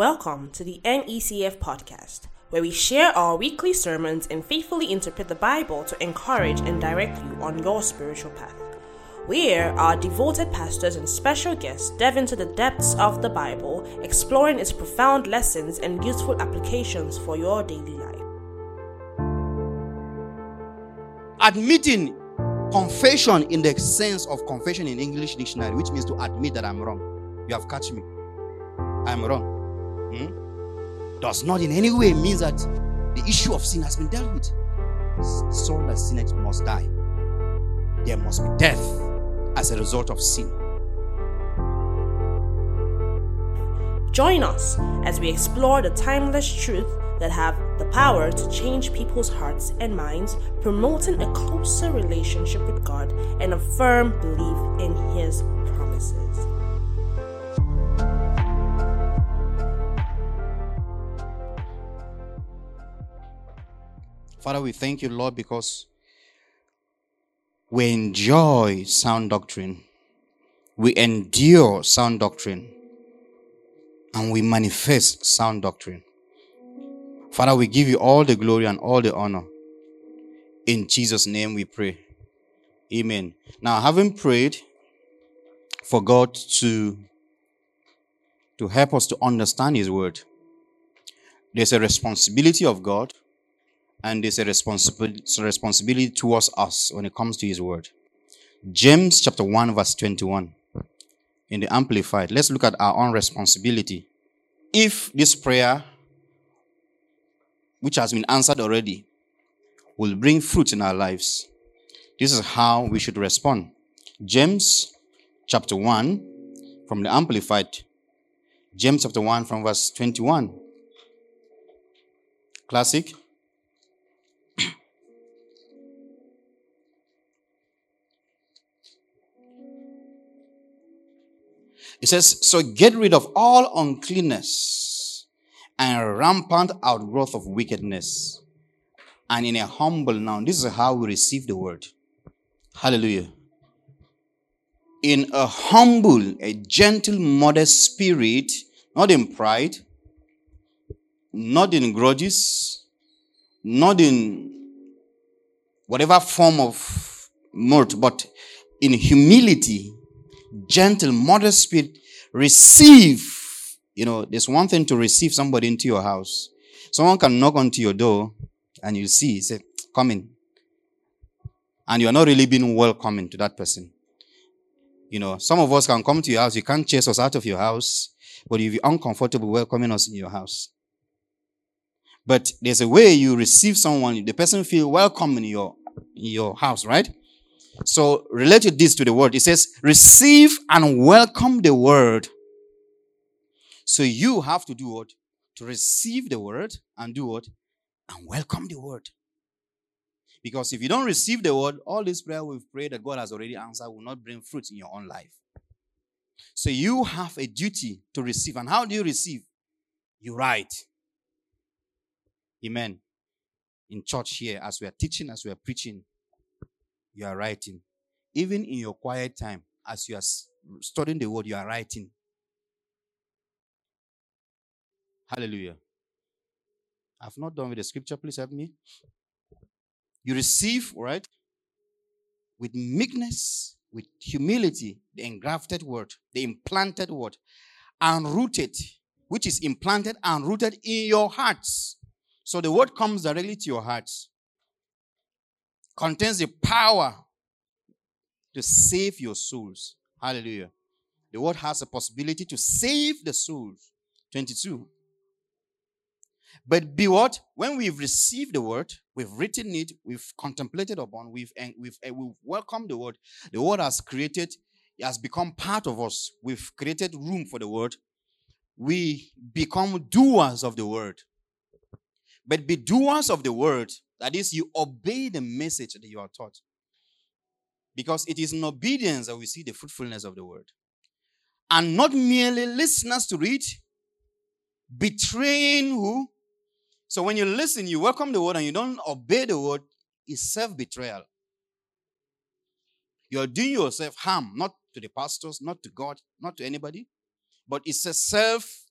Welcome to the NECF podcast, where we share our weekly sermons and faithfully interpret the Bible to encourage and direct you on your spiritual path. Where our devoted pastors and special guests delve into the depths of the Bible, exploring its profound lessons and useful applications for your daily life. Admitting confession in the sense of confession in English dictionary, which means to admit that I'm wrong. You have catch me. I'm wrong. Hmm? Does not in any way mean that the issue of sin has been dealt with. Soul that sinned must die. There must be death as a result of sin. Join us as we explore the timeless truth that have the power to change people's hearts and minds, promoting a closer relationship with God and a firm belief in His promises. Father, we thank you, Lord, because we enjoy sound doctrine, we endure sound doctrine, and we manifest sound doctrine. Father, we give you all the glory and all the honor. In Jesus' name we pray. Amen. Now, having prayed for God to, to help us to understand His word, there's a responsibility of God and there's a responsibility, responsibility towards us when it comes to His word. James chapter 1, verse 21 in the Amplified. Let's look at our own responsibility. If this prayer which has been answered already, will bring fruit in our lives. This is how we should respond. James chapter 1 from the Amplified. James chapter 1 from verse 21. Classic. It says, So get rid of all uncleanness and rampant outgrowth of wickedness. And in a humble now, this is how we receive the word. Hallelujah. In a humble, a gentle, modest spirit, not in pride, not in grudges, not in whatever form of mirth, but in humility, gentle, modest spirit, receive you know, there's one thing to receive somebody into your house. Someone can knock onto your door and you see, say, come in. And you're not really being welcoming to that person. You know, some of us can come to your house. You can't chase us out of your house, but you'll be uncomfortable welcoming us in your house. But there's a way you receive someone, the person feel welcome in your, in your house, right? So related this to the word. It says, receive and welcome the word so you have to do what? To receive the word and do what? And welcome the word. Because if you don't receive the word, all this prayer we've prayed that God has already answered will not bring fruit in your own life. So you have a duty to receive. And how do you receive? You write. Amen. In church here, as we are teaching, as we are preaching, you are writing. Even in your quiet time, as you are studying the word, you are writing. Hallelujah. I've not done with the scripture. Please help me. You receive, right? With meekness, with humility, the engrafted word, the implanted word, and rooted, which is implanted and rooted in your hearts. So the word comes directly to your hearts, contains the power to save your souls. Hallelujah. The word has a possibility to save the souls. 22. But be what? When we've received the word, we've written it, we've contemplated upon, we've we've uh, we've welcomed the word. The word has created, has become part of us. We've created room for the word. We become doers of the word. But be doers of the word. That is, you obey the message that you are taught. Because it is in obedience that we see the fruitfulness of the word. And not merely listeners to read, betraying who? So when you listen, you welcome the word and you don't obey the word, it's self betrayal. You're doing yourself harm, not to the pastors, not to God, not to anybody, but it's a self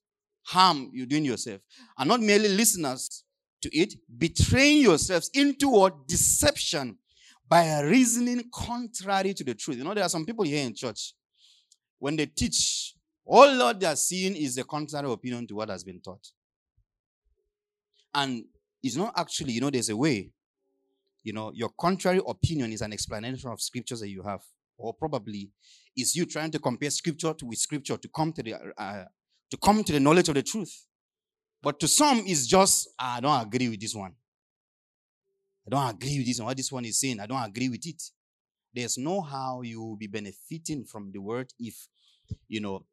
harm you're doing yourself. And not merely listeners to it, betraying yourselves into a deception by reasoning contrary to the truth. You know, there are some people here in church, when they teach, all that they are seeing is the contrary opinion to what has been taught. And it's not actually, you know, there's a way. You know, your contrary opinion is an explanation of scriptures that you have. Or probably is you trying to compare scripture to, with scripture to come to the uh, to come to the knowledge of the truth. But to some, it's just, ah, I don't agree with this one. I don't agree with this one. What this one is saying, I don't agree with it. There's no how you will be benefiting from the word if, you know,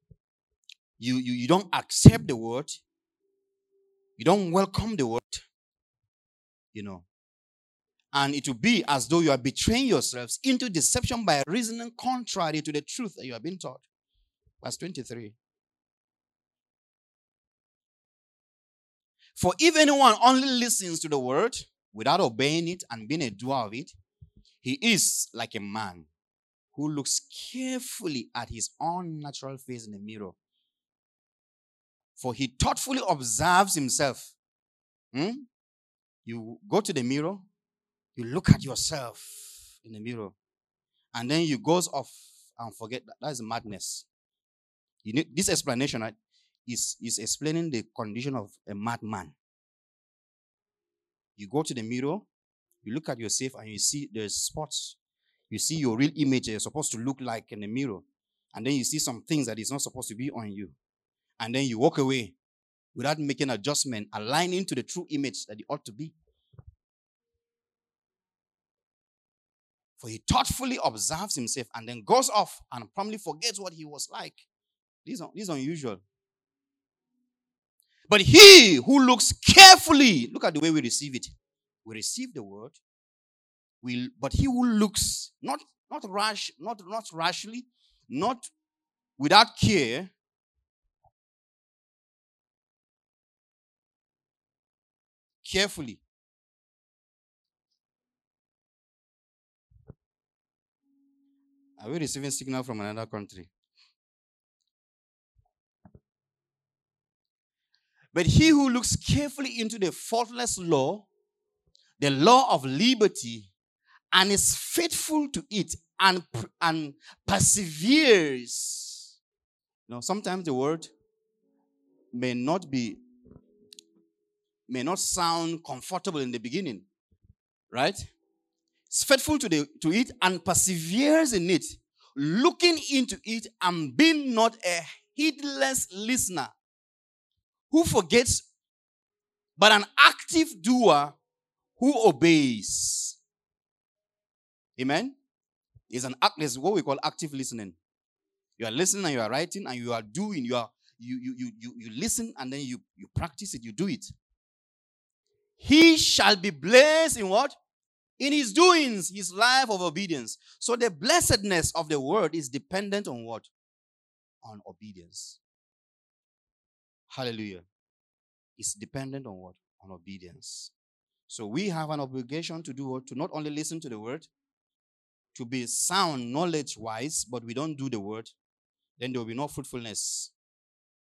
you, you, you don't accept the word, you don't welcome the word, you know. And it will be as though you are betraying yourselves into deception by reasoning contrary to the truth that you have been taught. Verse 23. For if anyone only listens to the word without obeying it and being a doer of it, he is like a man who looks carefully at his own natural face in the mirror. For he thoughtfully observes himself. Hmm? You go to the mirror, you look at yourself in the mirror, and then you goes off and forget that. That is madness. You need, this explanation right, is, is explaining the condition of a madman. You go to the mirror, you look at yourself, and you see the spots. You see your real image you're supposed to look like in the mirror. And then you see some things that is not supposed to be on you. And then you walk away without making adjustment, aligning to the true image that it ought to be. For he thoughtfully observes himself and then goes off and promptly forgets what he was like. This is, this is unusual. But he who looks carefully, look at the way we receive it. We receive the word, we, but he who looks not not rash, not not rashly, not without care, carefully. Are we receiving signal from another country? But he who looks carefully into the faultless law, the law of liberty, and is faithful to it and, and perseveres. Know, sometimes the word may not be, may not sound comfortable in the beginning, right? It's faithful to, the, to it and perseveres in it, looking into it and being not a heedless listener who forgets, but an active doer who obeys. Amen? Is an act is what we call active listening. You are listening and you are writing and you are doing, you are you you you you, you listen and then you, you practice it, you do it. He shall be blessed in what? In his doings, his life of obedience. So the blessedness of the word is dependent on what? On obedience. Hallelujah. It's dependent on what? On obedience. So we have an obligation to do what? To not only listen to the word, to be sound knowledge wise, but we don't do the word, then there will be no fruitfulness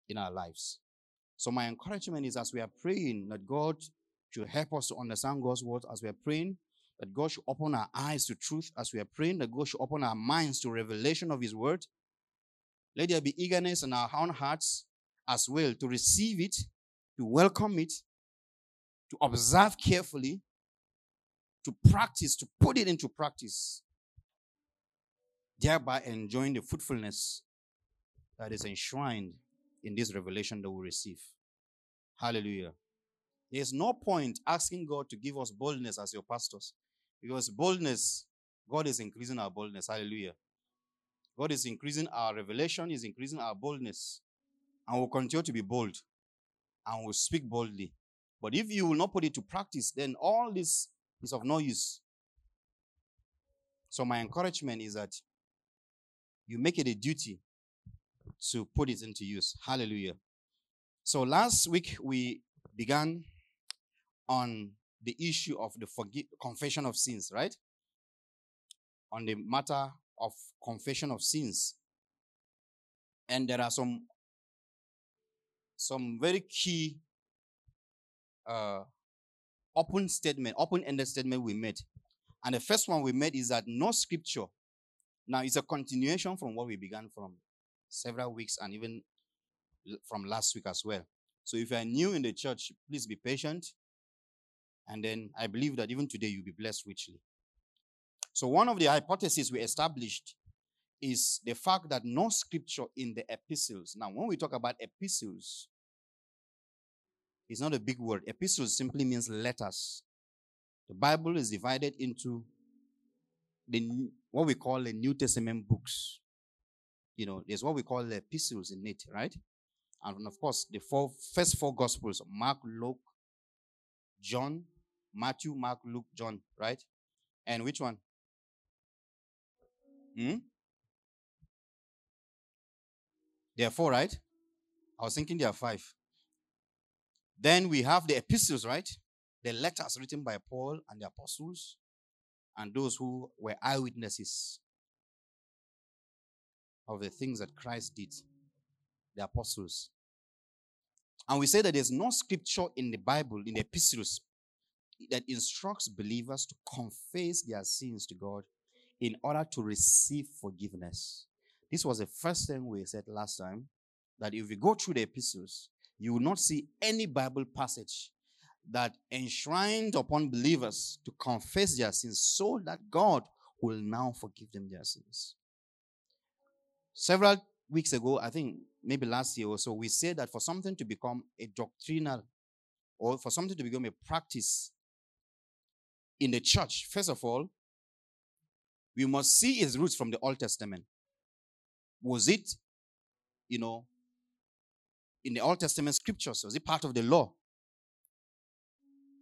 in our lives. So my encouragement is as we are praying that God should help us to understand God's word, as we are praying that God should open our eyes to truth, as we are praying that God should open our minds to revelation of His word. Let there be eagerness in our own hearts as well to receive it, to welcome it, to observe carefully, to practice, to put it into practice, thereby enjoying the fruitfulness that is enshrined in this revelation that we receive. Hallelujah. There's no point asking God to give us boldness as your pastors because boldness, God is increasing our boldness. Hallelujah. God is increasing our revelation, is increasing our boldness and will continue to be bold and will speak boldly. But if you will not put it to practice, then all this is of no use. So, my encouragement is that you make it a duty to put it into use. Hallelujah. So, last week we began on the issue of the confession of sins, right? On the matter of confession of sins. And there are some some very key uh, open statement, open-ended statement we made. And the first one we made is that no scripture. Now it's a continuation from what we began from several weeks and even from last week as well. So if you are new in the church, please be patient. And then I believe that even today you'll be blessed richly. So one of the hypotheses we established is the fact that no scripture in the epistles. Now, when we talk about epistles, it's not a big word. Epistles simply means letters. The Bible is divided into the what we call the New Testament books. You know, there's what we call the epistles in it, right? And of course, the four first four gospels: Mark, Luke, John, Matthew, Mark, Luke, John, right? And which one? Hmm? There are four, right? I was thinking there are five. Then we have the epistles, right? The letters written by Paul and the apostles and those who were eyewitnesses of the things that Christ did, the apostles. And we say that there's no scripture in the Bible, in the epistles, that instructs believers to confess their sins to God in order to receive forgiveness. This was the first thing we said last time that if you go through the epistles, you will not see any Bible passage that enshrined upon believers to confess their sins so that God will now forgive them their sins. Several weeks ago, I think maybe last year or so, we said that for something to become a doctrinal or for something to become a practice in the church, first of all, we must see its roots from the Old Testament. Was it, you know, in the Old Testament scriptures? Was it part of the law?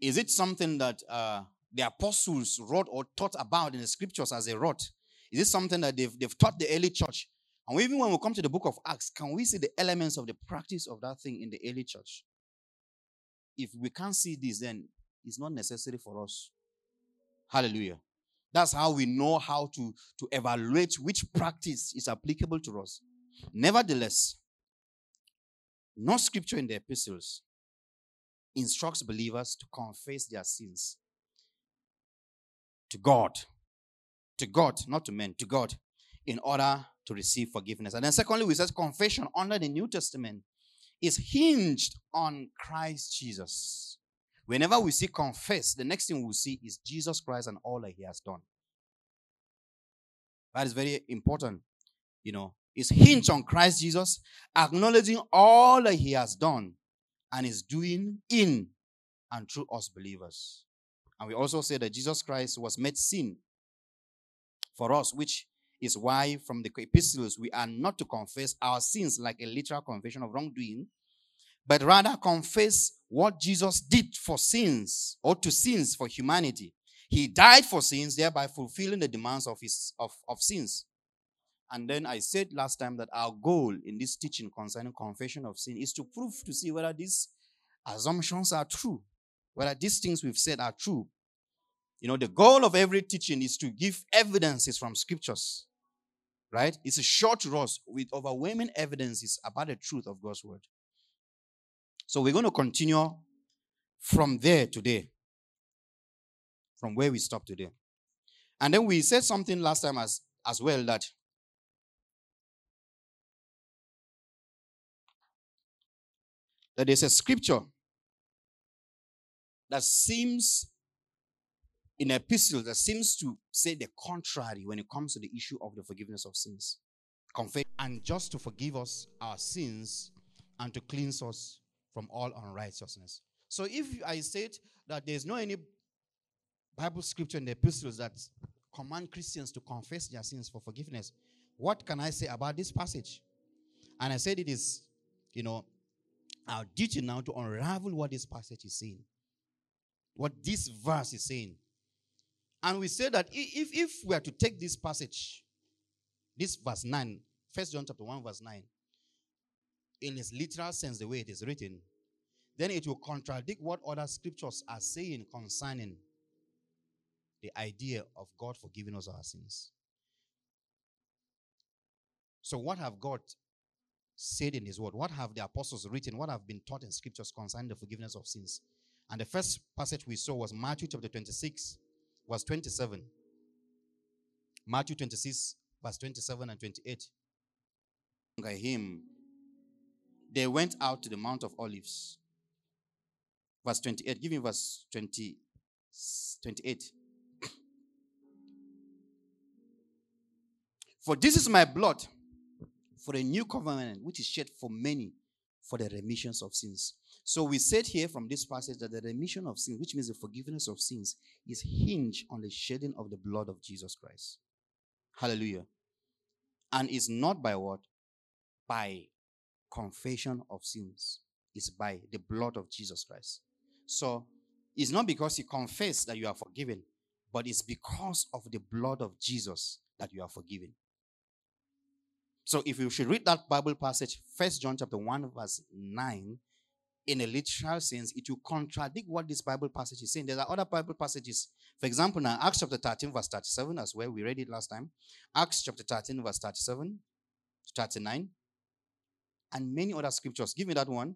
Is it something that uh, the apostles wrote or taught about in the scriptures as they wrote? Is it something that they've, they've taught the early church? And even when we come to the book of Acts, can we see the elements of the practice of that thing in the early church? If we can't see this, then it's not necessary for us. Hallelujah. That's how we know how to, to evaluate which practice is applicable to us. Nevertheless, no scripture in the epistles instructs believers to confess their sins to God. To God, not to men, to God, in order to receive forgiveness. And then, secondly, we said confession under the New Testament is hinged on Christ Jesus. Whenever we see confess, the next thing we'll see is Jesus Christ and all that he has done. That is very important. You know, it's hinged on Christ Jesus, acknowledging all that he has done and is doing in and through us believers. And we also say that Jesus Christ was made sin for us, which is why from the epistles we are not to confess our sins like a literal confession of wrongdoing, but rather confess what Jesus did for sins or to sins for humanity. He died for sins, thereby fulfilling the demands of his of, of sins. And then I said last time that our goal in this teaching concerning confession of sin is to prove to see whether these assumptions are true, whether these things we've said are true. You know, the goal of every teaching is to give evidences from scriptures, right? It's a short us with overwhelming evidences about the truth of God's word. So we're going to continue from there today, from where we stopped today. And then we said something last time as, as well that that there's a scripture that seems in epistle that seems to say the contrary when it comes to the issue of the forgiveness of sins. Confess and just to forgive us our sins and to cleanse us from all unrighteousness. So if I said that there's no any Bible scripture in the epistles that command Christians to confess their sins for forgiveness, what can I say about this passage? And I said it is, you know, our duty now to unravel what this passage is saying, what this verse is saying. And we say that if, if we are to take this passage, this verse 9, First John chapter 1, verse 9, in its literal sense, the way it is written, then it will contradict what other scriptures are saying concerning the idea of God forgiving us our sins. So, what have God said in his word? What have the apostles written? What have been taught in scriptures concerning the forgiveness of sins? And the first passage we saw was Matthew chapter 26, verse 27. Matthew 26, verse 27 and 28. Hymn, they went out to the Mount of Olives. Verse 28. Give me verse 20, 28. For this is my blood for a new covenant, which is shed for many for the remissions of sins. So we said here from this passage that the remission of sins, which means the forgiveness of sins, is hinged on the shedding of the blood of Jesus Christ. Hallelujah. And is not by what? By confession of sins. is by the blood of Jesus Christ. So it's not because you confess that you are forgiven, but it's because of the blood of Jesus that you are forgiven. So if you should read that Bible passage, First John chapter 1, verse 9, in a literal sense, it will contradict what this Bible passage is saying. There are other Bible passages. For example, now Acts chapter 13, verse 37, as well. We read it last time. Acts chapter 13, verse 37, 39, and many other scriptures. Give me that one.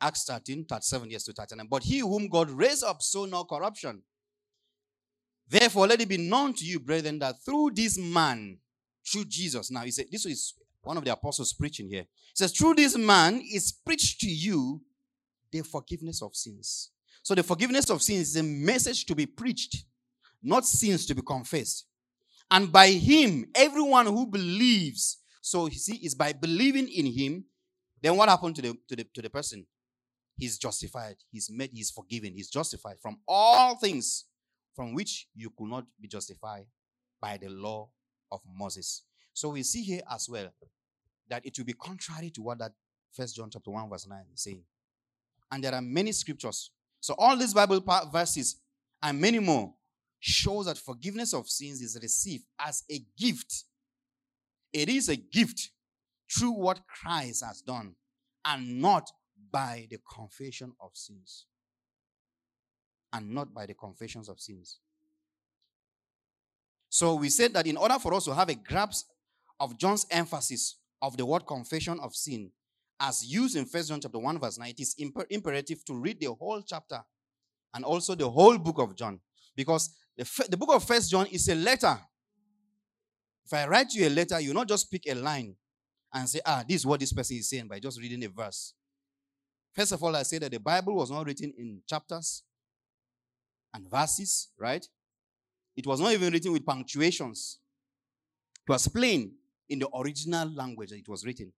Acts 13, 37, yes, to 39. But he whom God raised up saw no corruption. Therefore, let it be known to you, brethren, that through this man, through Jesus, now he said, this is one of the apostles preaching here. He says, through this man is preached to you the forgiveness of sins. So the forgiveness of sins is a message to be preached, not sins to be confessed. And by him, everyone who believes, so you see, is by believing in him, then what happened to the to the to the person? He's justified, he's made, he's forgiven, he's justified from all things from which you could not be justified by the law of Moses. So we see here as well that it will be contrary to what that First John chapter 1 verse 9 is saying. And there are many scriptures. So all these Bible verses and many more shows that forgiveness of sins is received as a gift. It is a gift through what Christ has done and not by the confession of sins and not by the confessions of sins. So we said that in order for us to have a grasp of John's emphasis of the word confession of sin, as used in First John chapter 1, verse 9, it is imper- imperative to read the whole chapter and also the whole book of John. Because the, the book of First John is a letter. If I write you a letter, you not just pick a line and say, ah, this is what this person is saying by just reading a verse. First of all, I say that the Bible was not written in chapters, and verses, right? It was not even written with punctuations. It was plain in the original language that it was written.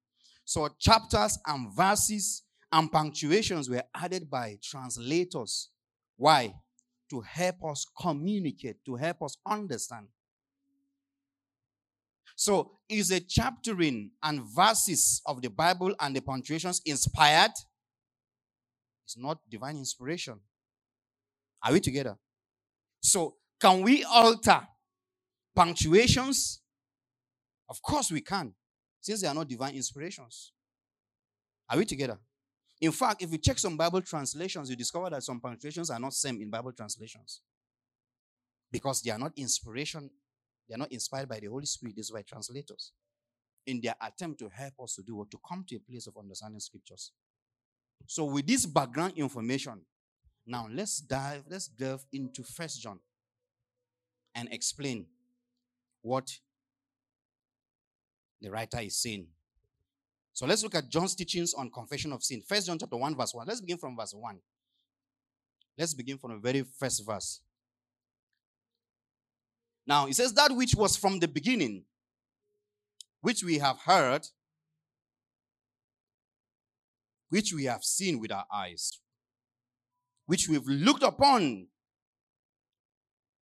So chapters and verses and punctuations were added by translators. Why? To help us communicate, to help us understand. So, is the chaptering and verses of the Bible and the punctuations inspired? It's not divine inspiration. Are we together? So, can we alter punctuations? Of course, we can, since they are not divine inspirations. Are we together? In fact, if you check some Bible translations, you discover that some punctuations are not same in Bible translations because they are not inspiration, they are not inspired by the Holy Spirit. This is by translators in their attempt to help us to do what to come to a place of understanding scriptures. So, with this background information, now let's dive, let's delve into First John and explain what the writer is saying. So let's look at John's teachings on confession of sin. First John chapter 1, verse 1. Let's begin from verse 1. Let's begin from the very first verse. Now, it says that which was from the beginning, which we have heard, which we have seen with our eyes, which we've looked upon,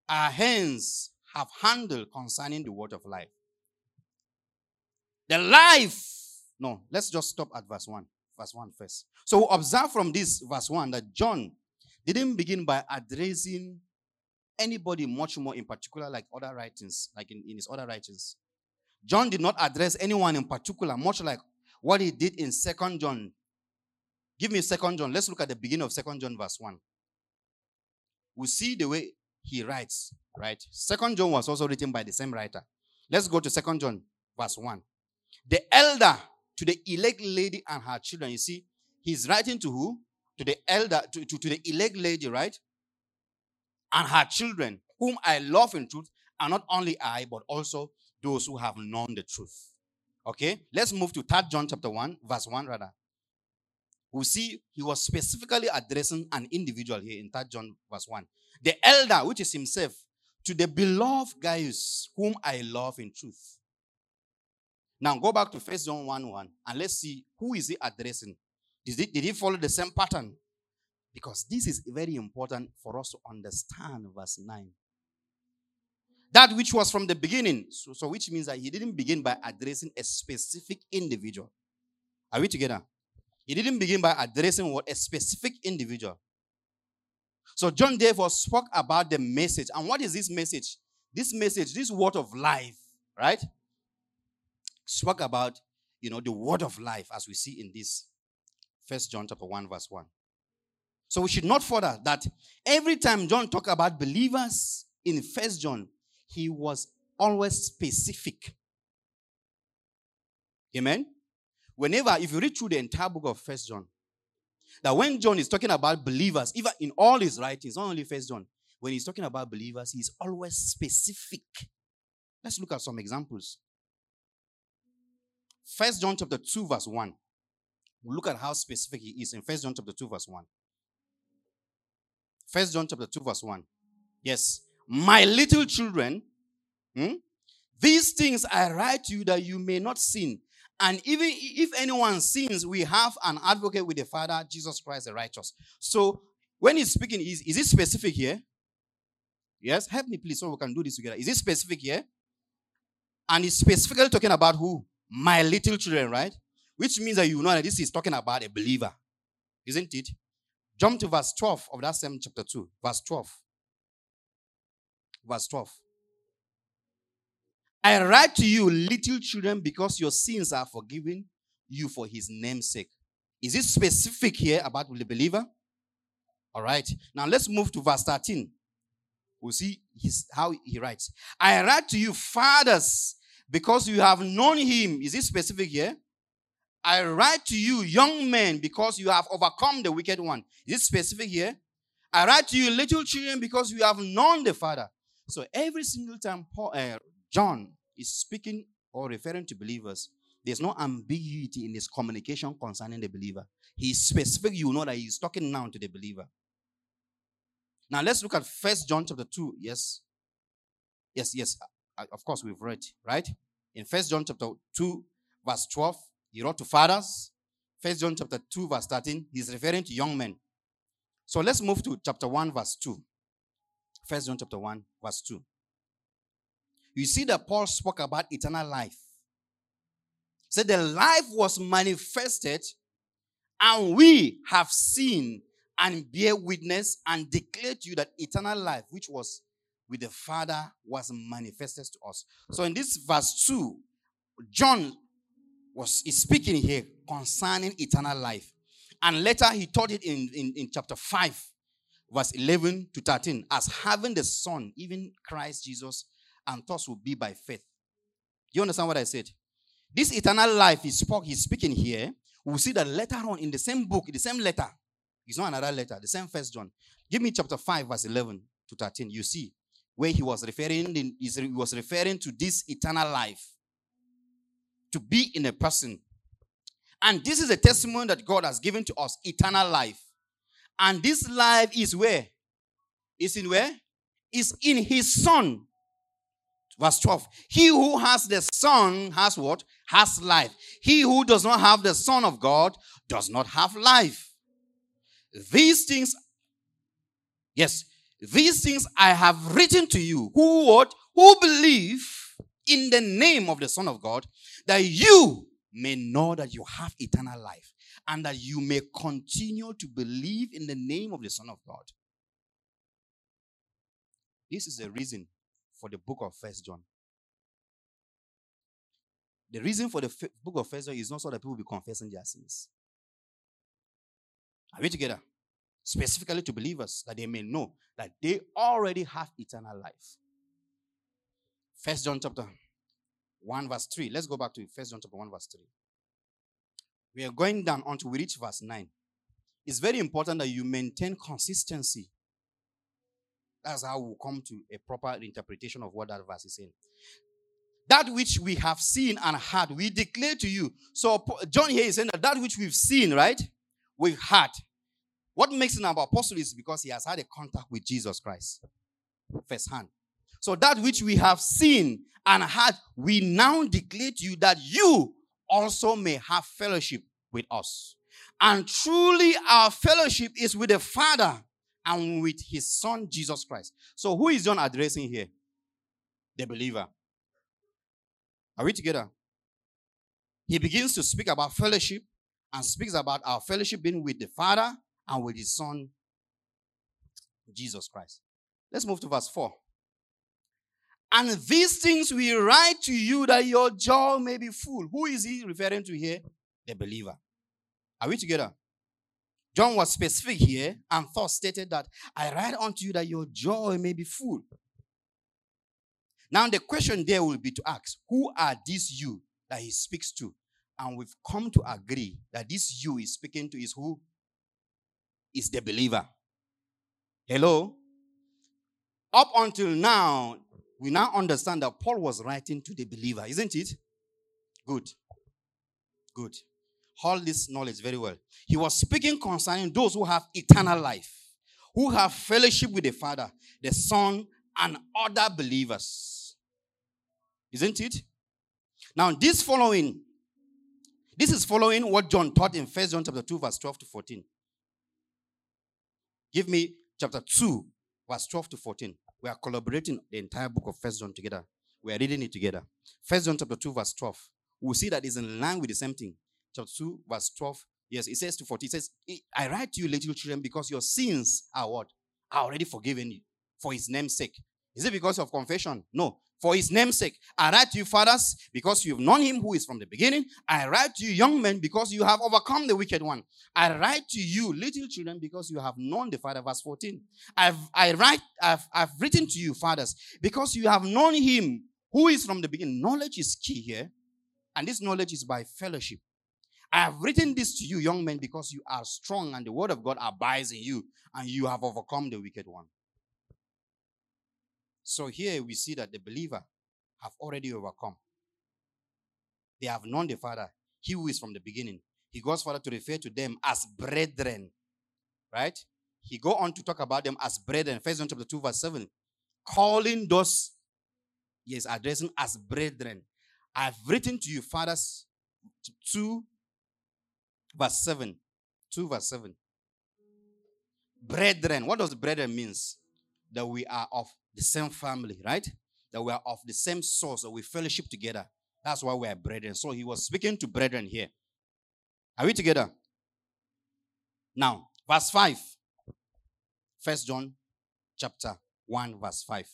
our hands have handled concerning the word of life. The life, no, let's just stop at verse 1. Verse 1 first. So observe from this verse 1 that John didn't begin by addressing anybody much more in particular, like other writings, like in, in his other writings. John did not address anyone in particular, much like what he did in Second John Give me Second John. Let's look at the beginning of Second John, verse 1. We see the way he writes, right? Second John was also written by the same writer. Let's go to Second John, verse 1. The elder to the elect lady and her children. You see, he's writing to who? To the elder, to, to, to the elect lady, right? And her children, whom I love in truth, and not only I, but also those who have known the truth. Okay, let's move to 3 John chapter 1, verse 1 rather. We see he was specifically addressing an individual here in 3 John verse 1. The elder, which is himself, to the beloved Gaius, whom I love in truth. Now go back to First John 1 1 and let's see who is he addressing. Did he, did he follow the same pattern? Because this is very important for us to understand verse 9. That which was from the beginning. So, so which means that he didn't begin by addressing a specific individual. Are we together? He didn't begin by addressing what a specific individual. So John therefore spoke about the message. And what is this message? This message, this word of life, right? Spoke about, you know, the word of life as we see in this First John chapter 1, verse 1. So we should not further that every time John talked about believers in First John, he was always specific. Amen. Whenever, if you read through the entire book of First John, that when John is talking about believers, even in all his writings, not only First John, when he's talking about believers, he's always specific. Let's look at some examples. First John chapter 2, verse 1. Look at how specific he is in First John chapter 2, verse 1. First John chapter 2, verse 1. Yes. My little children, hmm, these things I write to you that you may not sin. And even if anyone sins, we have an advocate with the Father, Jesus Christ the righteous. So when he's speaking, is, is it specific here? Yes? Help me, please, so we can do this together. Is it specific here? And he's specifically talking about who? My little children, right? Which means that you know that this is talking about a believer. Isn't it? Jump to verse 12 of that same chapter 2. Verse 12 verse 12. I write to you, little children, because your sins are forgiven you for his name's sake. Is it specific here about the believer? All right. Now let's move to verse 13. We'll see his, how he writes. I write to you, fathers, because you have known him. Is it specific here? I write to you, young men, because you have overcome the wicked one. Is it specific here? I write to you, little children, because you have known the Father. So every single time Paul, uh, John is speaking or referring to believers, there's no ambiguity in his communication concerning the believer. He's specific, you know that he's talking now to the believer. Now let's look at First John chapter 2. Yes. Yes, yes. Of course, we've read, right? In First John chapter 2, verse 12, he wrote to fathers. First John chapter 2, verse 13, he's referring to young men. So let's move to chapter 1, verse 2. First John chapter 1, verse 2. You see that Paul spoke about eternal life. Said the life was manifested, and we have seen and bear witness and declare to you that eternal life, which was with the Father, was manifested to us. So in this verse 2, John was is speaking here concerning eternal life. And later he taught it in, in, in chapter 5 verse 11 to 13, as having the Son, even Christ Jesus, and thus will be by faith. You understand what I said? This eternal life he spoke, he's speaking here. We'll see that later on in the same book, the same letter. It's not another letter, the same first John. Give me chapter 5, verse 11 to 13. You see where he was referring he was referring to this eternal life to be in a person. And this is a testimony that God has given to us eternal life. And this life is where? Is in where? Is in his son. Verse 12. He who has the son has what? Has life. He who does not have the son of God does not have life. These things, yes, these things I have written to you who what? Who believe in the name of the Son of God, that you may know that you have eternal life and that you may continue to believe in the name of the Son of God. This is the reason for the book of First John. The reason for the book of First John is not so that people will be confessing their sins. Are we together? Specifically to believers, that they may know that they already have eternal life. First John chapter 1 verse 3. Let's go back to First John chapter 1 verse 3. We are going down until we reach verse 9. It's very important that you maintain consistency. That's how we'll come to a proper interpretation of what that verse is saying. That which we have seen and heard, we declare to you. So John here is saying that that which we've seen, right? We've heard. What makes him our apostle is because he has had a contact with Jesus Christ firsthand. So that which we have seen and heard, we now declare to you that you also may have fellowship with us. And truly, our fellowship is with the Father and with his Son, Jesus Christ. So, who is John addressing here? The believer. Are we together? He begins to speak about fellowship and speaks about our fellowship being with the Father and with his Son, Jesus Christ. Let's move to verse 4. And these things we write to you that your joy may be full. Who is he referring to here? The believer. Are we together? John was specific here and thus stated that I write unto you that your joy may be full. Now, the question there will be to ask who are these you that he speaks to? And we've come to agree that this you is speaking to is who? Is the believer. Hello? Up until now, we now understand that Paul was writing to the believer, isn't it? Good. Good. Hold this knowledge very well. He was speaking concerning those who have eternal life, who have fellowship with the Father, the Son, and other believers. Isn't it? Now, this following, this is following what John taught in First John chapter 2, verse 12 to 14. Give me chapter 2, verse 12 to 14. We are collaborating the entire book of First John together. We are reading it together. First John chapter 2, verse 12. We'll see that it's in line with the same thing. Chapter 2, verse 12. Yes, it says to 14. It says, I write to you, little children, because your sins are what? Are already forgiven you for his name's sake. Is it because of confession? No for his namesake. I write to you, fathers, because you've known him who is from the beginning. I write to you, young men, because you have overcome the wicked one. I write to you, little children, because you have known the Father. Verse 14. I've I write, I've, I've written to you, fathers, because you have known him who is from the beginning. Knowledge is key here, and this knowledge is by fellowship. I have written this to you, young men, because you are strong and the word of God abides in you, and you have overcome the wicked one. So here we see that the believer have already overcome. They have known the Father, He who is from the beginning. He goes further to refer to them as brethren. Right? He go on to talk about them as brethren. First John chapter 2, verse 7. Calling those, yes, addressing as brethren. I've written to you, fathers, 2, verse 7. 2, verse 7. Brethren. What does brethren means? That we are of the same family, right? That we are of the same source, that we fellowship together. That's why we are brethren. So he was speaking to brethren here. Are we together? Now, verse 5. First John chapter 1, verse 5.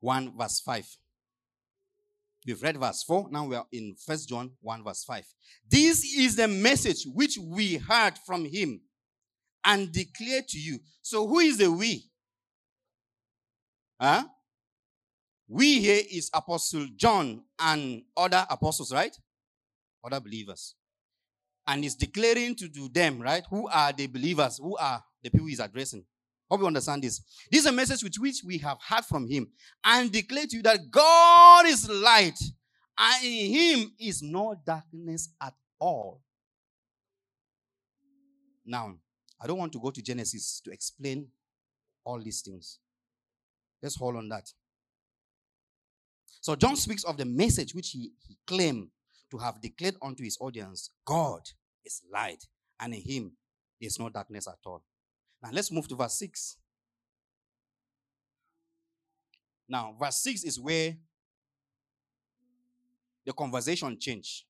1 verse 5. We've read verse 4. Now we are in First John 1, verse 5. This is the message which we heard from him and declare to you. So, who is the we? Huh? We here is Apostle John and other apostles, right? Other believers. And he's declaring to, them, right? Who are the believers? Who are the people he's addressing? Hope you understand this. This is a message with which we have heard from him and declare to you that God is light and in him is no darkness at all. Now, I don't want to go to Genesis to explain all these things. Let's hold on that. So John speaks of the message which he, he claimed to have declared unto his audience God is light, and in him there's no darkness at all. Now let's move to verse 6. Now, verse 6 is where the conversation change.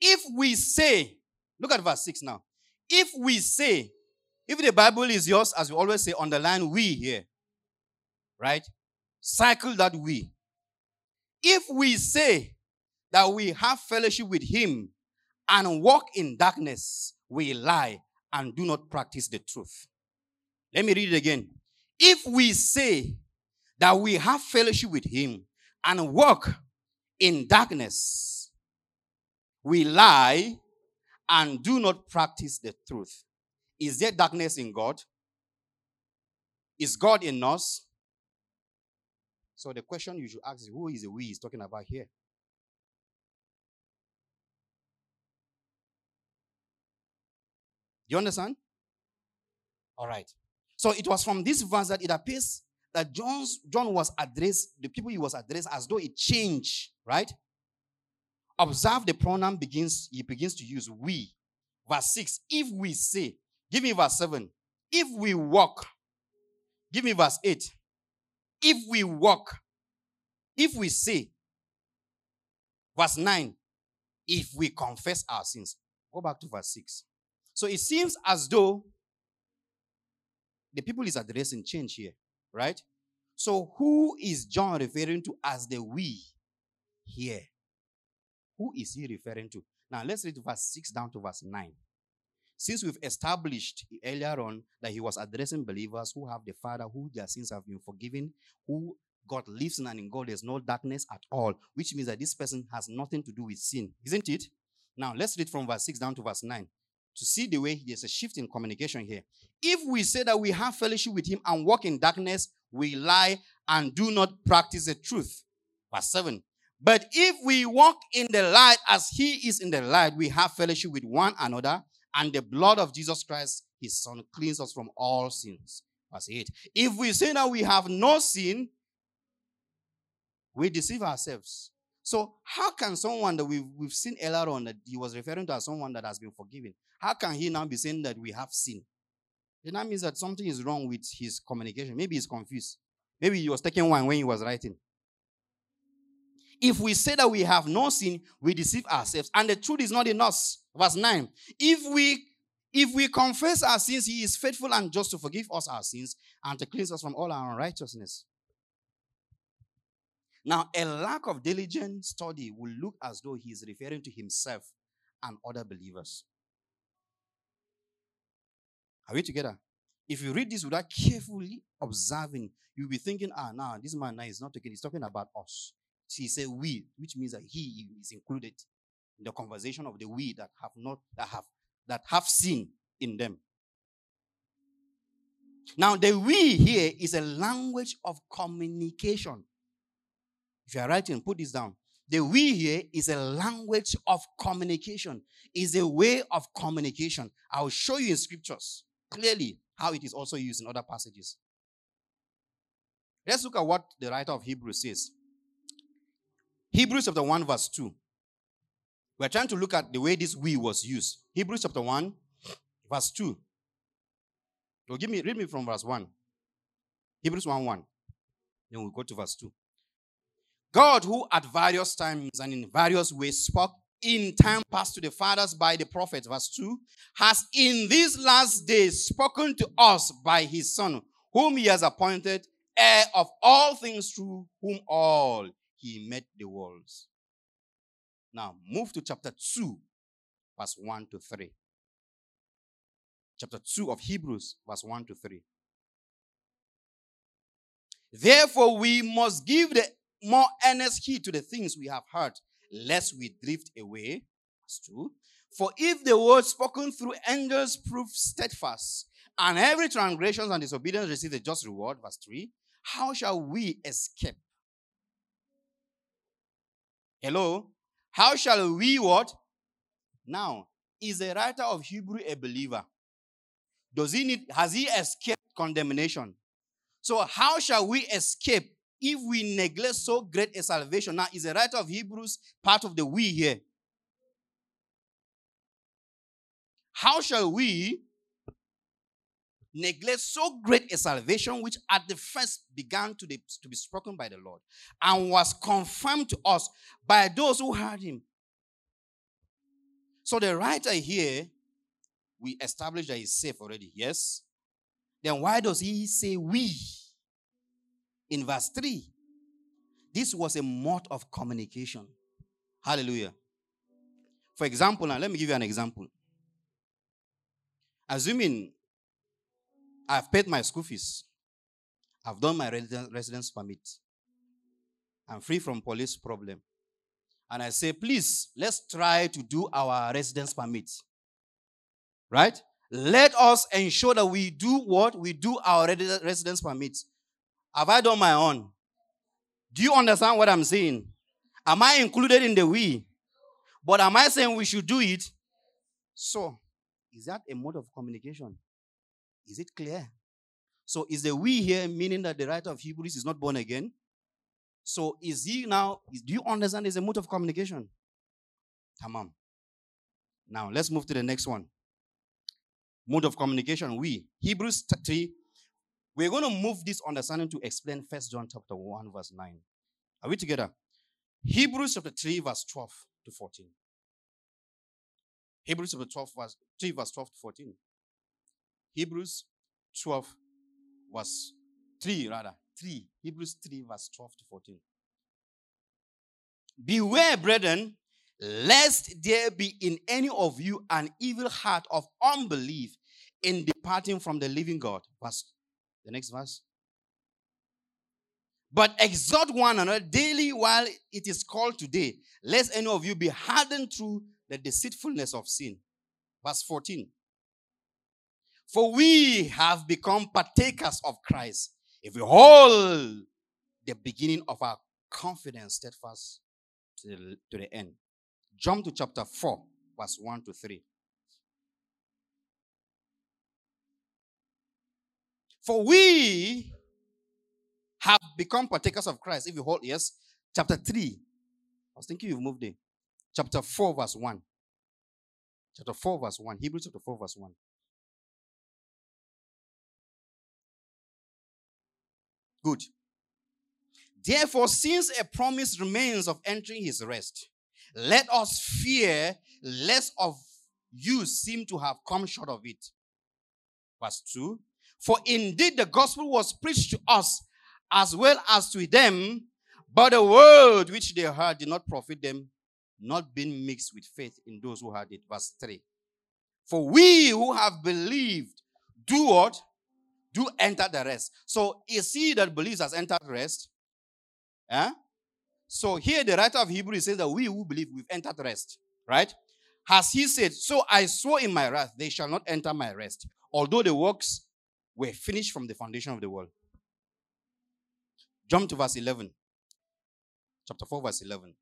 If we say, look at verse 6 now. If we say, if the Bible is yours, as we always say, underline we here right? Cycle that we. If we say that we have fellowship with him and walk in darkness, we lie and do not practice the truth. Let me read it again. If we say that we have fellowship with him and walk in darkness, we lie and do not practice the truth. Is there darkness in God? Is God in us? So the question you should ask is who is the we he's talking about here? You understand? All right. So it was from this verse that it appears that John's, John was addressed, the people he was addressed as though it changed, right? Observe the pronoun begins, he begins to use we. Verse 6, if we say, give me verse 7. If we walk, give me verse 8. If we walk, if we say, verse 9, if we confess our sins. Go back to verse 6. So it seems as though the people is addressing change here, right? So who is John referring to as the we here? Who is he referring to? Now let's read verse 6 down to verse 9. Since we've established earlier on that he was addressing believers who have the Father, who their sins have been forgiven, who God lives in, and in God there's no darkness at all, which means that this person has nothing to do with sin, isn't it? Now let's read from verse 6 down to verse 9 to see the way there's a shift in communication here. If we say that we have fellowship with him and walk in darkness, we lie and do not practice the truth. Verse 7. But if we walk in the light as he is in the light, we have fellowship with one another, and the blood of Jesus Christ, his son, cleans us from all sins. Verse 8. If we say that we have no sin, we deceive ourselves. So, how can someone that we've, we've seen earlier on that he was referring to as someone that has been forgiven, how can he now be saying that we have sin? Then that means that something is wrong with his communication. Maybe he's confused. Maybe he was taking wine when he was writing. If we say that we have no sin, we deceive ourselves, and the truth is not in us. Verse 9. If we if we confess our sins, he is faithful and just to forgive us our sins and to cleanse us from all our unrighteousness. Now, a lack of diligent study will look as though he is referring to himself and other believers. Are we together? If you read this without carefully observing, you'll be thinking, ah, now this man now is not talking, he's talking about us. He said we, which means that he is included in the conversation of the we that have not that have that have sin in them. Now, the we here is a language of communication. If you are writing, put this down. The we here is a language of communication, is a way of communication. I'll show you in scriptures clearly how it is also used in other passages. Let's look at what the writer of Hebrews says. Hebrews chapter 1, verse 2. We're trying to look at the way this we was used. Hebrews chapter 1, verse 2. So give me, read me from verse 1. Hebrews 1 1. Then we'll go to verse 2. God, who at various times and in various ways spoke in time past to the fathers by the prophets, verse 2, has in these last days spoken to us by his Son, whom he has appointed heir of all things through whom all he made the walls. Now, move to chapter 2, verse 1 to 3. Chapter 2 of Hebrews, verse 1 to 3. Therefore, we must give the more earnest heed to the things we have heard, lest we drift away. Verse 2. For if the word spoken through angels prove steadfast, and every transgression and disobedience receive the just reward, verse 3, how shall we escape? Hello? How shall we what? Now, is the writer of Hebrew a believer? Does he need, has he escaped condemnation? So, how shall we escape if we neglect so great a salvation? Now, is the writer of Hebrews part of the we here? How shall we neglect so great a salvation, which at the first began to, the, to be spoken by the Lord and was confirmed to us by those who heard him? So the writer here, we established that he's safe already, yes? Then why does he say we? In verse 3, this was a mode of communication. Hallelujah. For example, now let me give you an example. Assuming I've paid my school fees, I've done my residence permit, I'm free from police problem. And I say, please, let's try to do our residence permit. Right? Let us ensure that we do what? We do our residence permit. Have I done my own? Do you understand what I'm saying? Am I included in the we? But am I saying we should do it? So, is that a mode of communication? Is it clear? So, is the we here meaning that the writer of Hebrews is not born again? So, is he now, do you understand is a mode of communication? Tamam. Now, let's move to the next one. Mode of communication, we. Hebrews 3. We're going to move this understanding to explain First John chapter 1, verse 9. Are we together? Hebrews chapter 3, verse 12 to 14. Hebrews chapter 12, verse 3, verse 12 to 14. Hebrews 12, verse 3, rather. 3. Hebrews 3, verse 12 to 14. Beware, brethren, lest there be in any of you an evil heart of unbelief in departing from the living God. Verse, the next verse. But exhort one another daily while it is called today, lest any of you be hardened through the deceitfulness of sin. Verse 14. For we have become partakers of Christ if we hold the beginning of our confidence steadfast to the, to the end. Jump to chapter 4, verse 1 to 3. For we have become partakers of Christ. If you hold, yes, chapter 3. I was thinking you've moved there. Chapter 4, verse 1. Chapter 4, verse 1. Hebrews chapter 4, verse 1. Good. Therefore, since a promise remains of entering his rest, let us fear less of you seem to have come short of it. Verse 2 For indeed the gospel was preached to us as well as to them, but the word which they heard did not profit them, not being mixed with faith in those who heard it. Verse 3 For we who have believed do what? Do enter the rest. So is he that believes has entered rest? Eh? So here the writer of Hebrews says that we who believe we've entered rest, right? Has he said, So I swore in my wrath, they shall not enter my rest, although the works were finished from the foundation of the world. Jump to verse 11. Chapter 4, verse 11.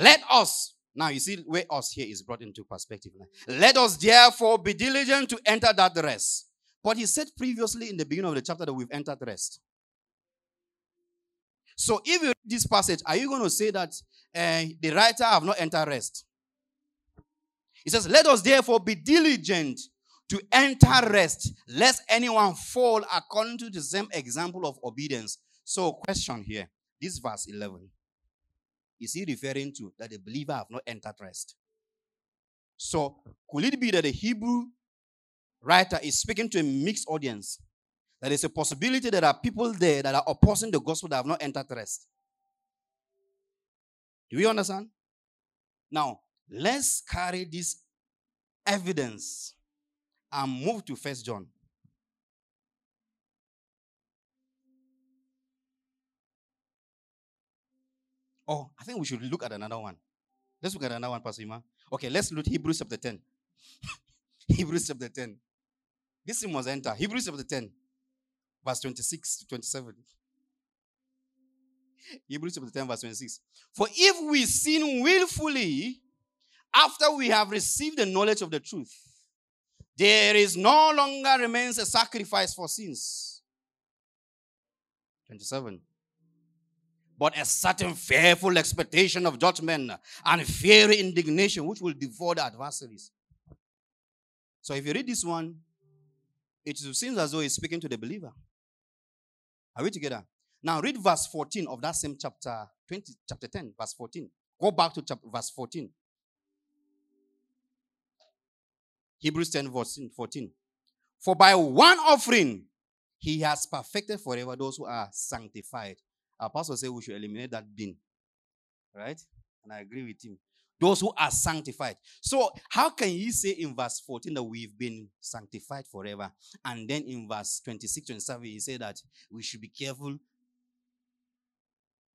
Let us, now you see where us here is brought into perspective. Let us therefore be diligent to enter that rest. But he said previously in the beginning of the chapter that we've entered rest. So if you read this passage, are you going to say that uh, the writer have not entered rest? He says, Let us therefore be diligent to enter rest, lest anyone fall according to the same example of obedience. So, question here this verse 11 is he referring to that the believer have not entered rest? So, could it be that the Hebrew writer is speaking to a mixed audience? That is a possibility that there are people there that are opposing the gospel that have not entered rest. Do we understand? Now, let's carry this evidence and move to First John. Oh, I think we should look at another one. Let's look at another one, Pastor Ima. Okay, let's look Hebrews chapter 10. Hebrews chapter 10. This must enter. Hebrews chapter 10, verse 26 to 27. Hebrews chapter 10, verse 26. For if we sin willfully after we have received the knowledge of the truth, there is no longer remains a sacrifice for sins. 27. But a certain fearful expectation of judgment and fiery indignation which will devour the adversaries. So if you read this one, it seems as though he's speaking to the believer. Are we together? Now read verse 14 of that same chapter 20, chapter 10, verse 14. Go back to chapter, verse 14. Hebrews 10, verse 14. For by one offering he has perfected forever those who are sanctified. Our pastor said we should eliminate that bin. Right? And I agree with him. Those who are sanctified. So, how can you say in verse 14 that we've been sanctified forever? And then in verse 26, 27, he said that we should be careful.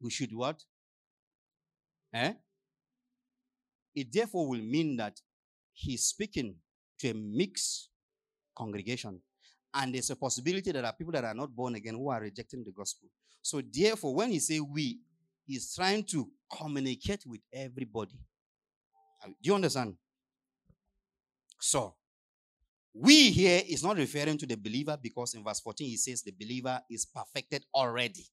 We should what? Eh? It therefore will mean that he's speaking to a mixed congregation. And there's a possibility that there are people that are not born again who are rejecting the gospel. So, therefore, when he say we, he's trying to communicate with everybody. Do you understand? So, we here is not referring to the believer because in verse 14 he says the believer is perfected already.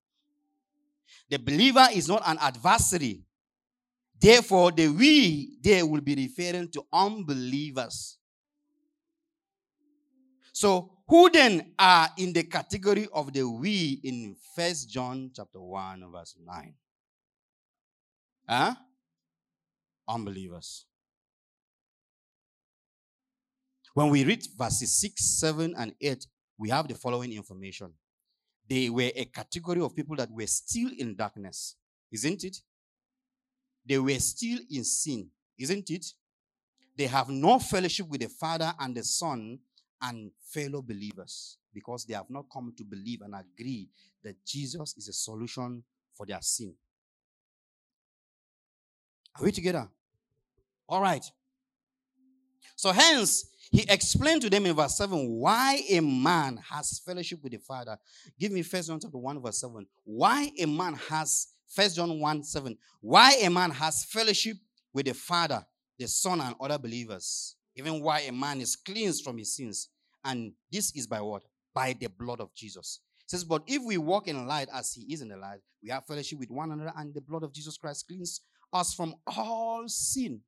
The believer is not an adversary. Therefore, the we there will be referring to unbelievers. So, who then are in the category of the we in First John chapter 1 verse 9? Huh? Unbelievers. When we read verses 6, 7, and 8, we have the following information. They were a category of people that were still in darkness, isn't it? They were still in sin, isn't it? They have no fellowship with the Father and the Son and fellow believers because they have not come to believe and agree that Jesus is a solution for their sin. Are we together? All right. So, hence, he explained to them in verse 7 why a man has fellowship with the Father. Give me First John chapter 1, verse 7. Why a man has, First John 1, 7. Why a man has fellowship with the Father, the Son, and other believers. Even why a man is cleansed from his sins. And this is by what? By the blood of Jesus. It says, But if we walk in light as he is in the light, we have fellowship with one another, and the blood of Jesus Christ cleans us from all sin.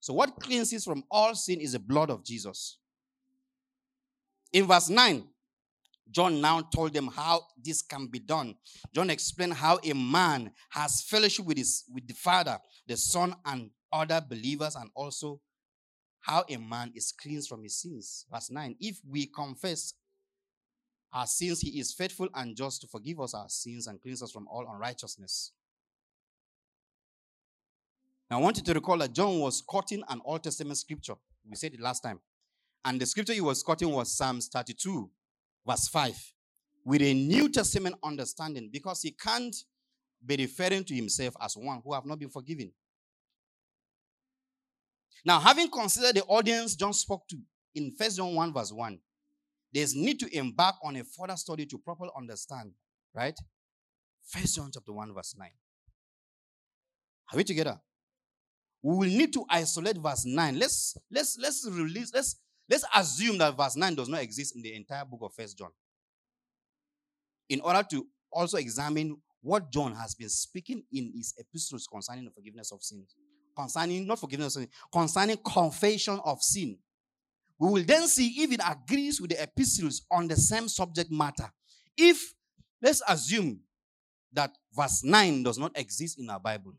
So, what cleanses from all sin is the blood of Jesus. In verse 9, John now told them how this can be done. John explained how a man has fellowship with his with the Father, the Son, and other believers, and also how a man is cleansed from his sins. Verse 9 If we confess our sins, he is faithful and just to forgive us our sins and cleanse us from all unrighteousness. Now, I want you to recall that John was quoting an Old Testament scripture. We said it last time. And the scripture he was quoting was Psalms 32, verse 5, with a New Testament understanding because he can't be referring to himself as one who have not been forgiven. Now, having considered the audience John spoke to in First John 1, verse 1, there's need to embark on a further study to properly understand, right? First John chapter 1, verse 9. Are we together? We will need to isolate verse 9. Let's let's let's release, let's let's assume that verse 9 does not exist in the entire book of First John. In order to also examine what John has been speaking in his epistles concerning the forgiveness of sins concerning, not forgiveness of sin, concerning confession of sin. We will then see if it agrees with the epistles on the same subject matter. If, let's assume that verse 9 does not exist in our Bible,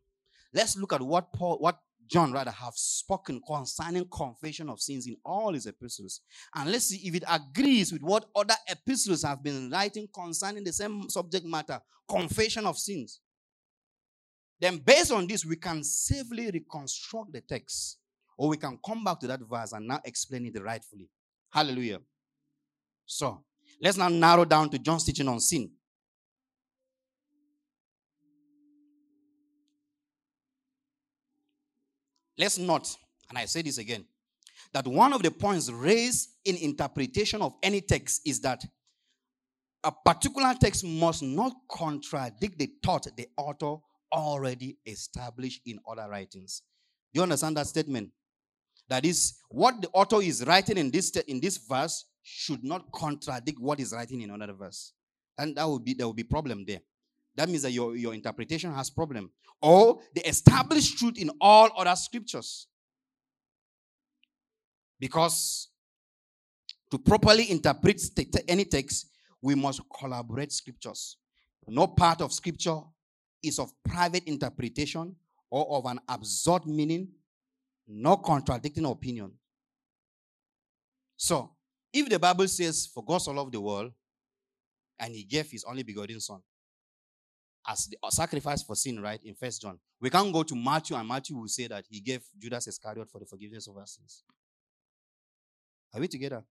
let's look at what Paul, what John rather have spoken concerning confession of sins in all his epistles. And let's see if it agrees with what other epistles have been writing concerning the same subject matter, confession of sins. Then, based on this, we can safely reconstruct the text, or we can come back to that verse and now explain it rightfully. Hallelujah. So, let's now narrow down to John's teaching on sin. Let's note, and I say this again, that one of the points raised in interpretation of any text is that a particular text must not contradict the thought the author already established in other writings. Do you understand that statement? That is, what the author is writing in this, in this verse should not contradict what is writing in another verse. And that would be there will be problem there. That means that your, your interpretation has problem. Or the established truth in all other scriptures. Because to properly interpret any text, we must collaborate scriptures. No part of scripture is of private interpretation or of an absurd meaning, no contradicting opinion. So, if the Bible says, For God so loved the world, and he gave his only begotten Son, as the uh, sacrifice for sin, right? In First John. We can't go to Matthew and Matthew will say that he gave Judas Iscariot for the forgiveness of our sins. Are we together?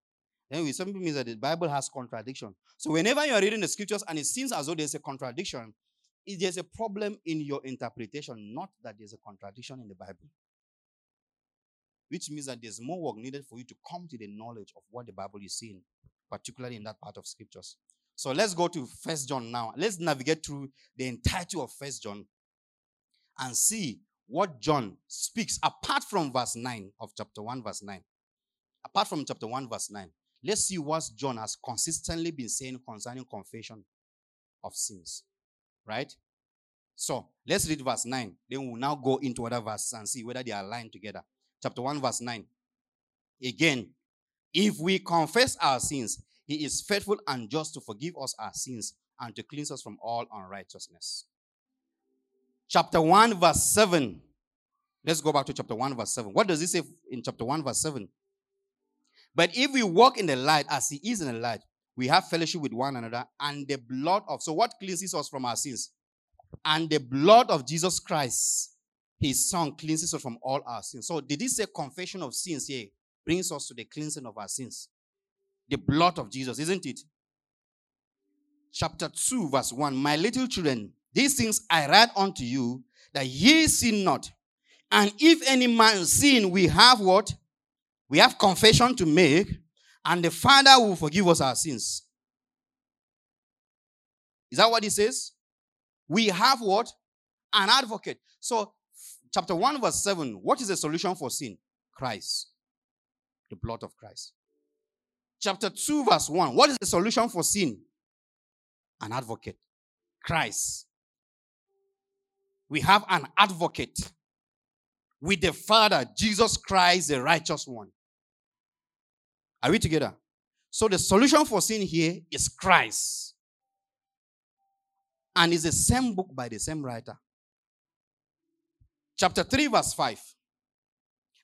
Then we simply means that the Bible has contradiction. So whenever you are reading the scriptures and it seems as though there's a contradiction, there's a problem in your interpretation, not that there's a contradiction in the Bible. Which means that there's more work needed for you to come to the knowledge of what the Bible is saying, particularly in that part of scriptures. So let's go to First John now. Let's navigate through the entirety of First John and see what John speaks apart from verse 9 of chapter 1, verse 9. Apart from chapter 1, verse 9. Let's see what John has consistently been saying concerning confession of sins. Right? So let's read verse 9. Then we'll now go into other verses and see whether they are aligned together. Chapter 1, verse 9. Again, if we confess our sins, he is faithful and just to forgive us our sins and to cleanse us from all unrighteousness. Chapter 1, verse 7. Let's go back to chapter 1, verse 7. What does it say in chapter 1, verse 7? But if we walk in the light as he is in the light, we have fellowship with one another, and the blood of so what cleanses us from our sins? And the blood of Jesus Christ, his son, cleanses us from all our sins. So did he say confession of sins here brings us to the cleansing of our sins? The blood of Jesus, isn't it? Chapter 2, verse 1. My little children, these things I write unto you that ye sin not. And if any man sin, we have what? We have confession to make, and the Father will forgive us our sins. Is that what he says? We have what? An advocate. So, chapter 1, verse 7, what is the solution for sin? Christ. The blood of Christ. Chapter 2, verse 1, what is the solution for sin? An advocate. Christ. We have an advocate with the Father, Jesus Christ, the righteous one. Are we together? So the solution for sin here is Christ. And it's the same book by the same writer. Chapter 3, verse 5.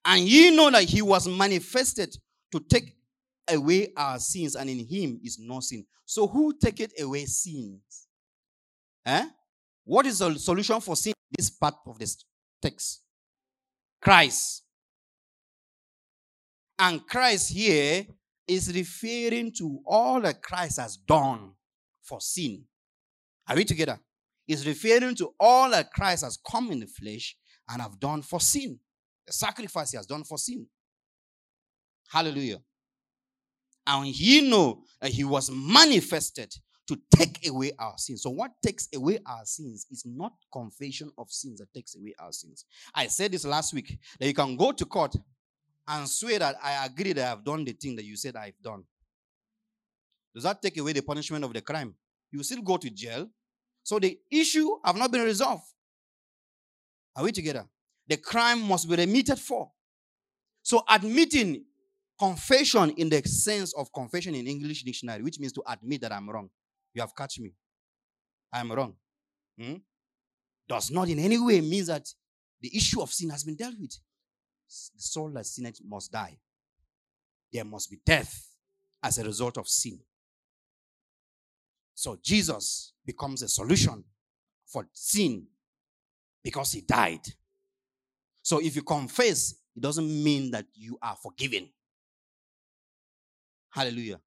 And ye know that he was manifested to take away our sins, and in him is no sin. So who taketh away sins? Eh? What is the solution for sin? This part of this text. Christ. And Christ here is referring to all that Christ has done for sin. Are we together? Is referring to all that Christ has come in the flesh and have done for sin. The sacrifice he has done for sin. Hallelujah. And he know that he was manifested to take away our sins. So, what takes away our sins is not confession of sins that takes away our sins. I said this last week that you can go to court and swear that I agree that I've done the thing that you said I've done. Does that take away the punishment of the crime? You still go to jail. So the issue have not been resolved. Are we together? The crime must be remitted for. So admitting confession in the sense of confession in English dictionary, which means to admit that I'm wrong. You have catch me. I'm wrong. Hmm? Does not in any way mean that the issue of sin has been dealt with the soul that sinned must die. There must be death as a result of sin. So Jesus becomes a solution for sin because he died. So if you confess, it doesn't mean that you are forgiven. Hallelujah.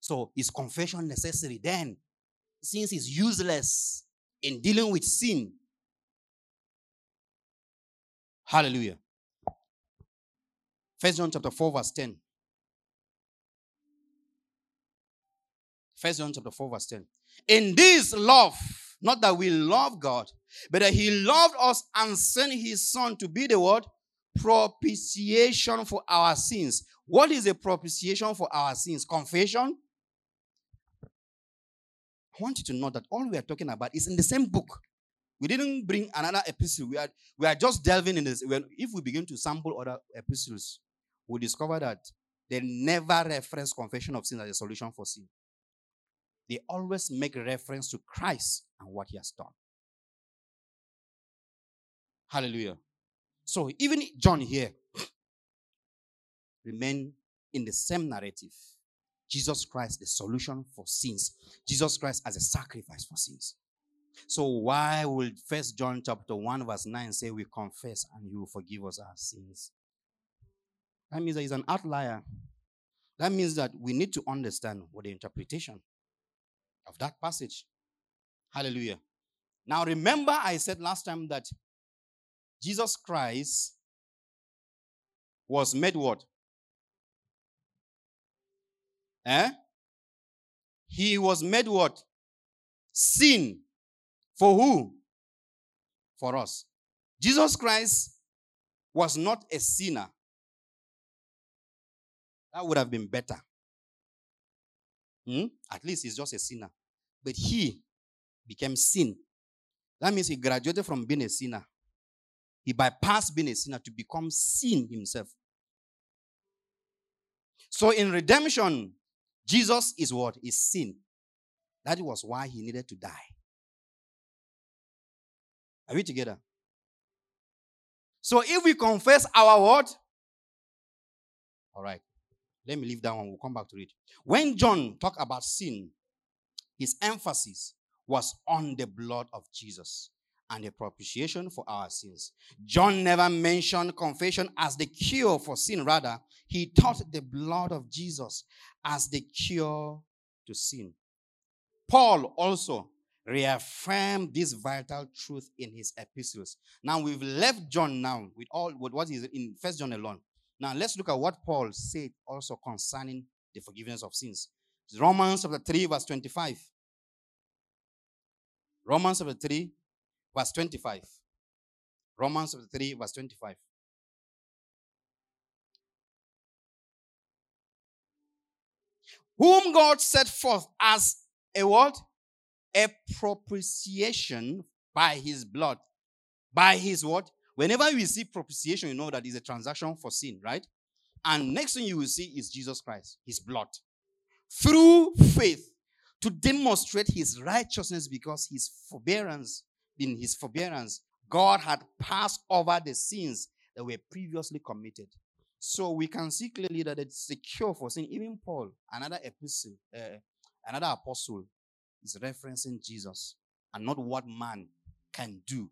So is confession necessary? Then, since it's useless in dealing with sin, hallelujah. First John chapter 4, verse 10. First John chapter 4, verse 10. In this love, not that we love God, but that He loved us and sent His Son to be the word propitiation for our sins. What is a propitiation for our sins? Confession. I want you to know that all we are talking about is in the same book. We didn't bring another epistle. We are, we are just delving in this. If we begin to sample other epistles, we discover that they never reference confession of sin as a solution for sin. They always make reference to Christ and what he has done. Hallelujah. So even John here remain in the same narrative. Jesus Christ, the solution for sins. Jesus Christ as a sacrifice for sins. So why would First John chapter 1 verse 9 say we confess and he will forgive us our sins? That means that he's an outlier. That means that we need to understand what the interpretation of that passage. Hallelujah. Now remember I said last time that Jesus Christ was made what? Eh? He was made what? Sin. For who? For us. Jesus Christ was not a sinner. That would have been better. Hmm? At least he's just a sinner. But he became sin. That means he graduated from being a sinner. He bypassed being a sinner to become sin himself. So in redemption, Jesus is what? Is sin. That was why he needed to die. Are we together? So if we confess our what? All right. Let me leave that one. We'll come back to it. When John talked about sin, his emphasis was on the blood of Jesus and the propitiation for our sins. John never mentioned confession as the cure for sin. Rather, he taught the blood of Jesus as the cure to sin. Paul also reaffirmed this vital truth in his epistles. Now we've left John now with all with what is in First John alone. Now let's look at what Paul said also concerning the forgiveness of sins. Romans chapter 3, verse 25. Romans chapter 3, verse 25. Romans chapter 3, verse 25. Whom God set forth as a what? A propitiation by his blood. By his what? Whenever you see propitiation, you know that is a transaction for sin, right? And next thing you will see is Jesus Christ, his blood. Through faith to demonstrate his righteousness because his forbearance in his forbearance, God had passed over the sins that were previously committed. So we can see clearly that it's secure for sin. Even Paul, another epistle, uh, another apostle, is referencing Jesus and not what man can do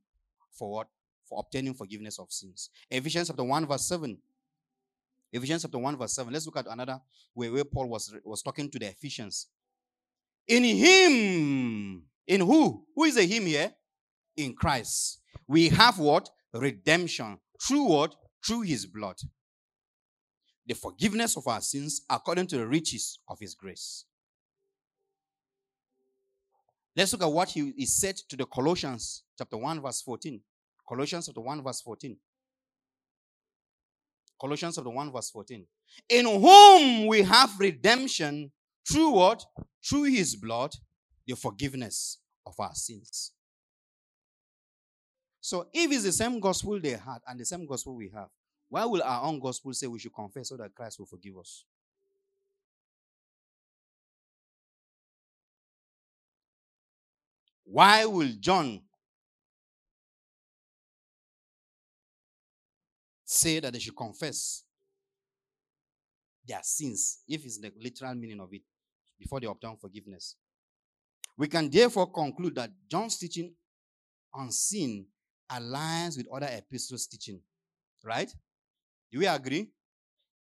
for what for obtaining forgiveness of sins. Ephesians chapter 1, verse 7. Ephesians chapter 1, verse 7. Let's look at another where, where Paul was, was talking to the Ephesians. In him, in who? Who is a him here? in Christ. We have what? Redemption. Through what? Through his blood. The forgiveness of our sins according to the riches of his grace. Let's look at what he, he said to the Colossians chapter 1, verse 14. Colossians chapter 1, verse 14. Colossians chapter 1, verse 14. In whom we have redemption through what? Through his blood, the forgiveness of our sins. So if it's the same gospel they had and the same gospel we have, why will our own gospel say we should confess so that Christ will forgive us? Why will John say that they should confess their sins, if it's the literal meaning of it, before they obtain forgiveness? We can therefore conclude that John's teaching on sin aligns with other epistles teaching. Right? Do we agree?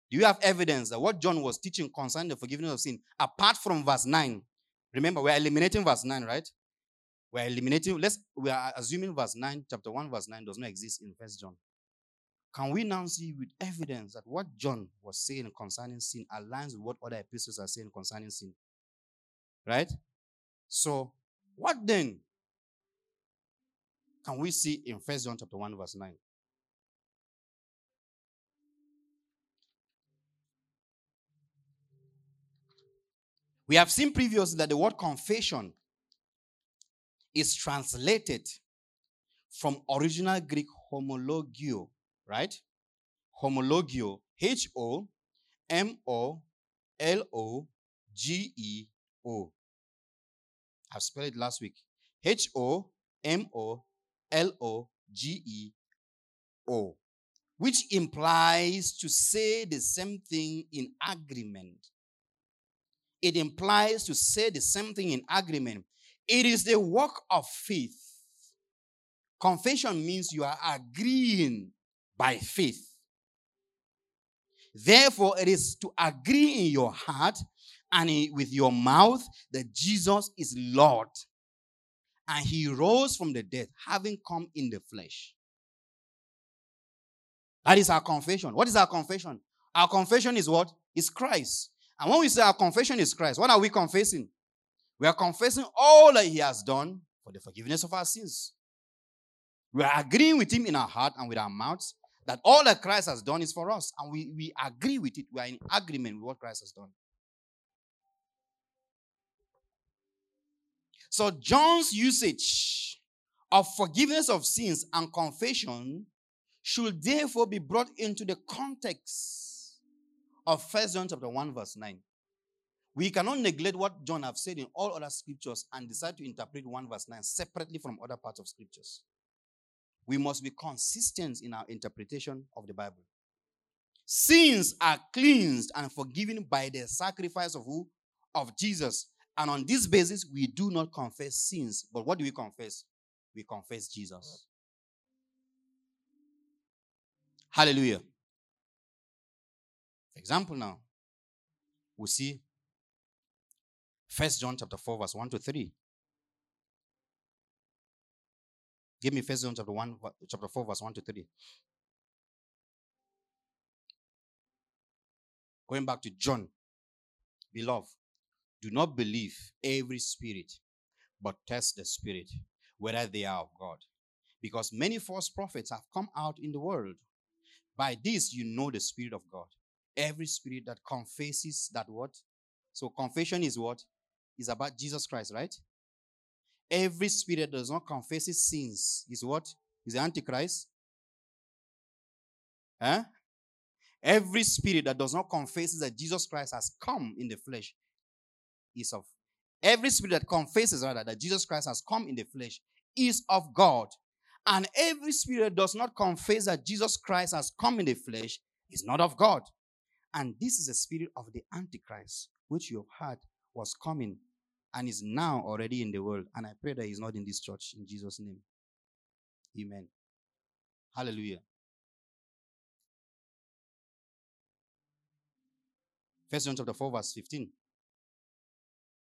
Do you have evidence that what John was teaching concerning the forgiveness of sin, apart from verse 9? Remember, we're eliminating verse 9, right? We're eliminating, let's we are assuming verse 9, chapter 1, verse 9 does not exist in First John. Can we now see with evidence that what John was saying concerning sin aligns with what other epistles are saying concerning sin? Right? So, what then can we see in First John chapter 1, verse 9? We have seen previously that the word confession is translated from original Greek homologeo, right? Homologeo, H O M O L O G E O. I've spelled it last week. H O M O L O G E O, which implies to say the same thing in agreement. It implies to say the same thing in agreement. It is the work of faith. Confession means you are agreeing by faith. Therefore, it is to agree in your heart and with your mouth that Jesus is Lord. And he rose from the dead, having come in the flesh. That is our confession. What is our confession? Our confession is what? Is Christ. And when we say our confession is Christ, what are we confessing? We are confessing all that he has done for the forgiveness of our sins. We are agreeing with him in our heart and with our mouths that all that Christ has done is for us. And we, we agree with it. We are in agreement with what Christ has done. So, John's usage of forgiveness of sins and confession should therefore be brought into the context of First John chapter 1, verse 9. We cannot neglect what John have said in all other scriptures and decide to interpret 1 verse 9 separately from other parts of scriptures. We must be consistent in our interpretation of the Bible. Sins are cleansed and forgiven by the sacrifice of who? Of Jesus. And on this basis, we do not confess sins. But what do we confess? We confess Jesus. Hallelujah. For example, now, we see First John chapter 4, verse 1 to 3. Give me First John chapter 1, chapter 4, verse 1 to 3. Going back to John, beloved, do not believe every spirit, but test the spirit, whether they are of God. Because many false prophets have come out in the world. By this you know the spirit of God. Every spirit that confesses that what? So confession is what? Is about Jesus Christ, right? Every spirit that does not confess his sins is what? Is the Antichrist. Huh? Every spirit that does not confess that Jesus Christ has come in the flesh is of every spirit that confesses rather that Jesus Christ has come in the flesh is of God. And every spirit that does not confess that Jesus Christ has come in the flesh is not of God. And this is the spirit of the Antichrist, which you have heard was coming and is now already in the world. And I pray that he's not in this church in Jesus' name. Amen. Hallelujah. First John chapter 4, verse 15.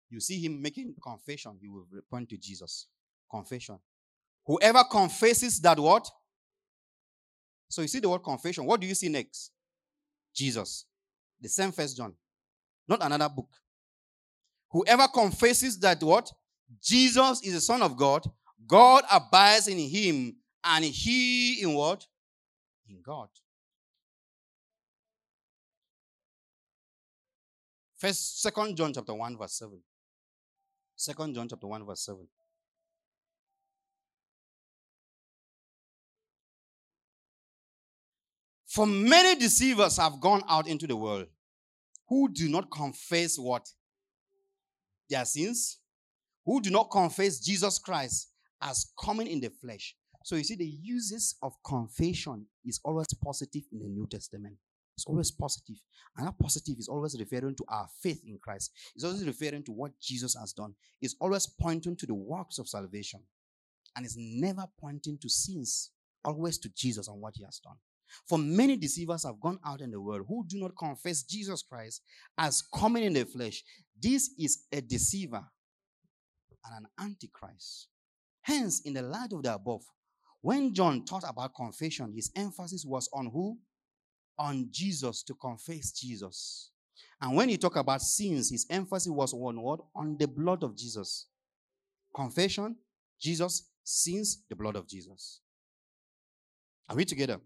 You see him making confession, he will point to Jesus. Confession. Whoever confesses that what? So you see the word confession. What do you see next? Jesus. The same first John. Not another book. Whoever confesses that what? Jesus is the Son of God, God abides in him, and he in what? In God. First, second John chapter 1, verse 7. Second John chapter 1, verse 7. For many deceivers have gone out into the world who do not confess what? Their sins, who do not confess Jesus Christ as coming in the flesh. So you see, the uses of confession is always positive in the New Testament. It's always positive. And that positive is always referring to our faith in Christ. It's always referring to what Jesus has done. It's always pointing to the works of salvation. And it's never pointing to sins, always to Jesus and what he has done. For many deceivers have gone out in the world who do not confess Jesus Christ as coming in the flesh. This is a deceiver and an antichrist. Hence, in the light of the above, when John taught about confession, his emphasis was on who? On Jesus to confess Jesus. And when he talked about sins, his emphasis was on what? On the blood of Jesus. Confession, Jesus, sins, the blood of Jesus. Are we together?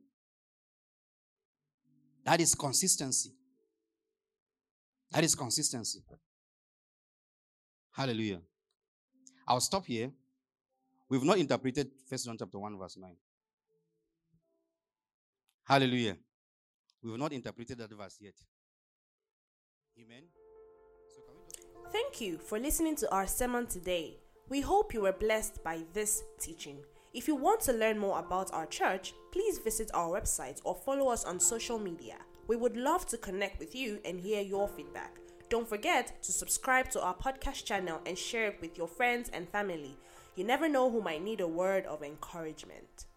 That is consistency. That is consistency. Hallelujah. I'll stop here. We've not interpreted First John chapter 1, verse 9. Hallelujah. We've not interpreted that verse yet. Amen. Thank you for listening to our sermon today. We hope you were blessed by this teaching. If you want to learn more about our church, please visit our website or follow us on social media. We would love to connect with you and hear your feedback. Don't forget to subscribe to our podcast channel and share it with your friends and family. You never know who might need a word of encouragement.